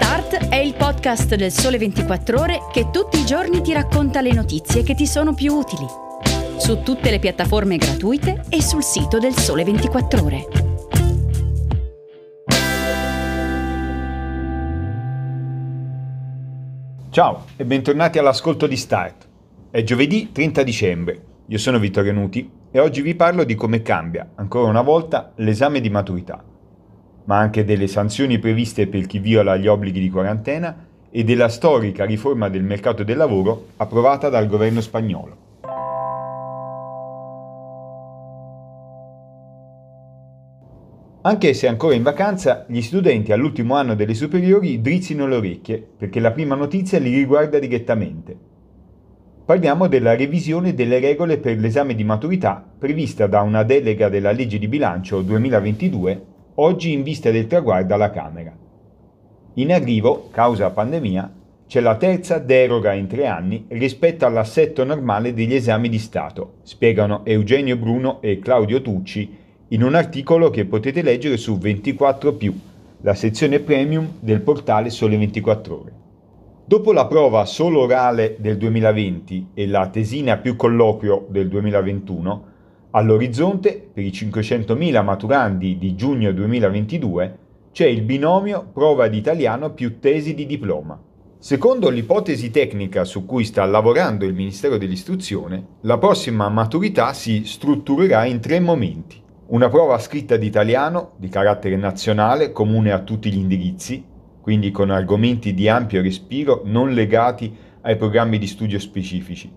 Start è il podcast del Sole 24 Ore che tutti i giorni ti racconta le notizie che ti sono più utili. Su tutte le piattaforme gratuite e sul sito del Sole 24 Ore. Ciao e bentornati all'ascolto di Start. È giovedì 30 dicembre. Io sono Vittorio Nuti e oggi vi parlo di come cambia, ancora una volta, l'esame di maturità ma anche delle sanzioni previste per chi viola gli obblighi di quarantena e della storica riforma del mercato del lavoro approvata dal governo spagnolo. Anche se ancora in vacanza, gli studenti all'ultimo anno delle superiori drizzino le orecchie perché la prima notizia li riguarda direttamente. Parliamo della revisione delle regole per l'esame di maturità prevista da una delega della legge di bilancio 2022 oggi in vista del traguardo alla Camera. In arrivo, causa pandemia, c'è la terza deroga in tre anni rispetto all'assetto normale degli esami di Stato, spiegano Eugenio Bruno e Claudio Tucci in un articolo che potete leggere su 24 la sezione premium del portale Sole 24 Ore. Dopo la prova solo orale del 2020 e la tesina più colloquio del 2021, All'orizzonte, per i 500.000 maturandi di giugno 2022, c'è il binomio prova di italiano più tesi di diploma. Secondo l'ipotesi tecnica su cui sta lavorando il Ministero dell'Istruzione, la prossima maturità si strutturerà in tre momenti. Una prova scritta di italiano di carattere nazionale comune a tutti gli indirizzi, quindi con argomenti di ampio respiro non legati ai programmi di studio specifici.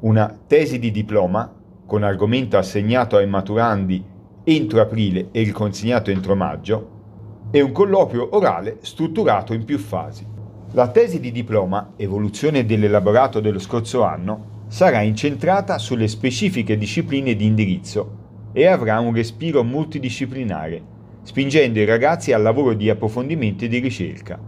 Una tesi di diploma con argomento assegnato ai maturandi entro aprile e riconsegnato entro maggio, e un colloquio orale strutturato in più fasi. La tesi di diploma, evoluzione dell'elaborato dello scorso anno, sarà incentrata sulle specifiche discipline di indirizzo e avrà un respiro multidisciplinare, spingendo i ragazzi al lavoro di approfondimento e di ricerca.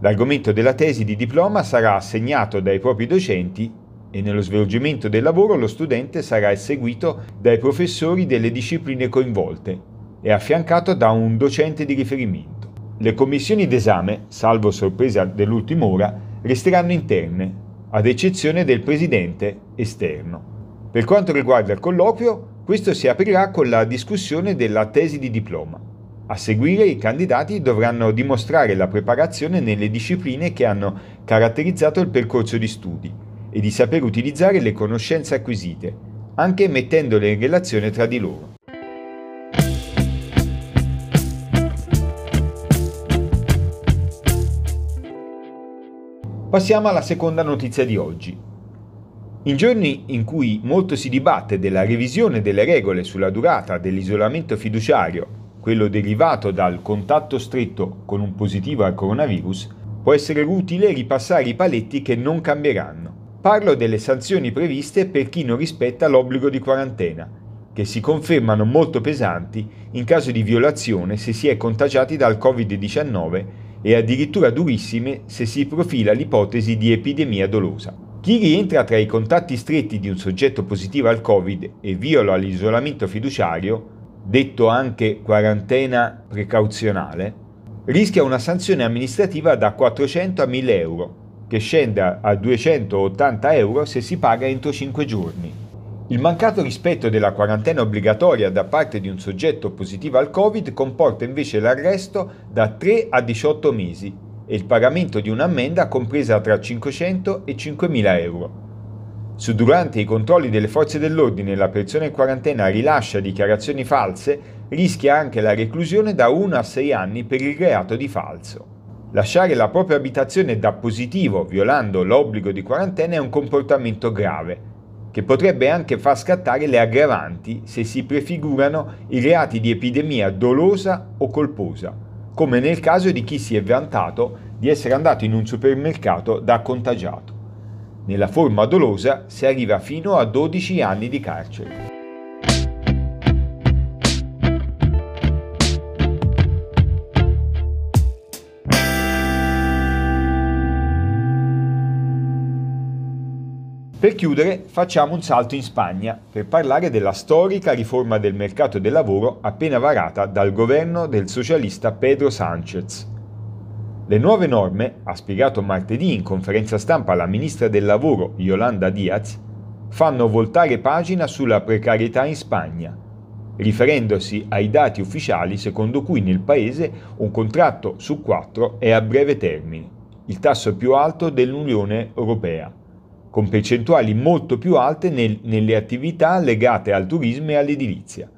L'argomento della tesi di diploma sarà assegnato dai propri docenti e nello svolgimento del lavoro lo studente sarà seguito dai professori delle discipline coinvolte e affiancato da un docente di riferimento. Le commissioni d'esame, salvo sorpresa dell'ultima ora, resteranno interne, ad eccezione del presidente esterno. Per quanto riguarda il colloquio, questo si aprirà con la discussione della tesi di diploma. A seguire i candidati dovranno dimostrare la preparazione nelle discipline che hanno caratterizzato il percorso di studi e di saper utilizzare le conoscenze acquisite, anche mettendole in relazione tra di loro. Passiamo alla seconda notizia di oggi. In giorni in cui molto si dibatte della revisione delle regole sulla durata dell'isolamento fiduciario, quello derivato dal contatto stretto con un positivo al coronavirus, può essere utile ripassare i paletti che non cambieranno. Parlo delle sanzioni previste per chi non rispetta l'obbligo di quarantena, che si confermano molto pesanti in caso di violazione se si è contagiati dal Covid-19 e addirittura durissime se si profila l'ipotesi di epidemia dolosa. Chi rientra tra i contatti stretti di un soggetto positivo al Covid e viola l'isolamento fiduciario, detto anche quarantena precauzionale, rischia una sanzione amministrativa da 400 a 1000 euro che scende a 280 euro se si paga entro 5 giorni. Il mancato rispetto della quarantena obbligatoria da parte di un soggetto positivo al Covid comporta invece l'arresto da 3 a 18 mesi e il pagamento di un'ammenda compresa tra 500 e 5.000 euro. Se durante i controlli delle forze dell'ordine la persona in quarantena rilascia dichiarazioni false, rischia anche la reclusione da 1 a 6 anni per il reato di falso. Lasciare la propria abitazione da positivo violando l'obbligo di quarantena è un comportamento grave, che potrebbe anche far scattare le aggravanti se si prefigurano i reati di epidemia dolosa o colposa, come nel caso di chi si è vantato di essere andato in un supermercato da contagiato. Nella forma dolosa si arriva fino a 12 anni di carcere. Per chiudere facciamo un salto in Spagna per parlare della storica riforma del mercato del lavoro appena varata dal governo del socialista Pedro Sánchez. Le nuove norme, ha spiegato martedì in conferenza stampa la ministra del lavoro Yolanda Diaz, fanno voltare pagina sulla precarietà in Spagna, riferendosi ai dati ufficiali secondo cui nel paese un contratto su quattro è a breve termine, il tasso più alto dell'Unione Europea, con percentuali molto più alte nel, nelle attività legate al turismo e all'edilizia.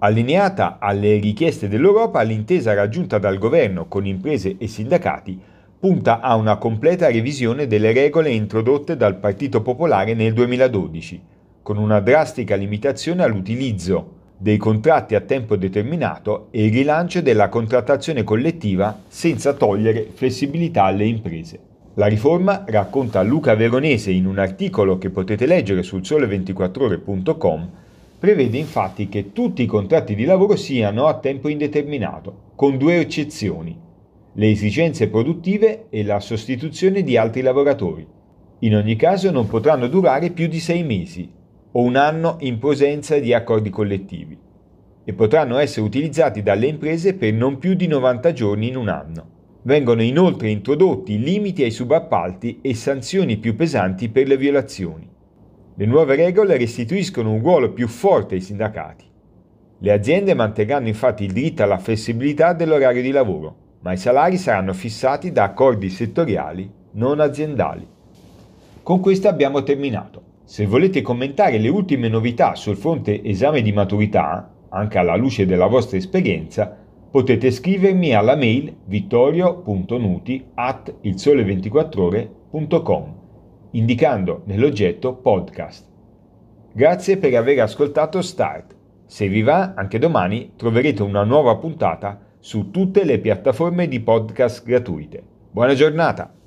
Allineata alle richieste dell'Europa, l'intesa raggiunta dal governo con imprese e sindacati punta a una completa revisione delle regole introdotte dal Partito Popolare nel 2012, con una drastica limitazione all'utilizzo dei contratti a tempo determinato e il rilancio della contrattazione collettiva senza togliere flessibilità alle imprese. La riforma, racconta Luca Veronese in un articolo che potete leggere sul sole24ore.com, prevede infatti che tutti i contratti di lavoro siano a tempo indeterminato, con due eccezioni, le esigenze produttive e la sostituzione di altri lavoratori. In ogni caso non potranno durare più di sei mesi o un anno in presenza di accordi collettivi e potranno essere utilizzati dalle imprese per non più di 90 giorni in un anno. Vengono inoltre introdotti limiti ai subappalti e sanzioni più pesanti per le violazioni. Le nuove regole restituiscono un ruolo più forte ai sindacati. Le aziende manterranno infatti il diritto alla flessibilità dell'orario di lavoro, ma i salari saranno fissati da accordi settoriali, non aziendali. Con questo abbiamo terminato. Se volete commentare le ultime novità sul fronte esame di maturità, anche alla luce della vostra esperienza, potete scrivermi alla mail vittorio.nuti at ilsole24ore.com indicando nell'oggetto podcast. Grazie per aver ascoltato Start. Se vi va, anche domani troverete una nuova puntata su tutte le piattaforme di podcast gratuite. Buona giornata!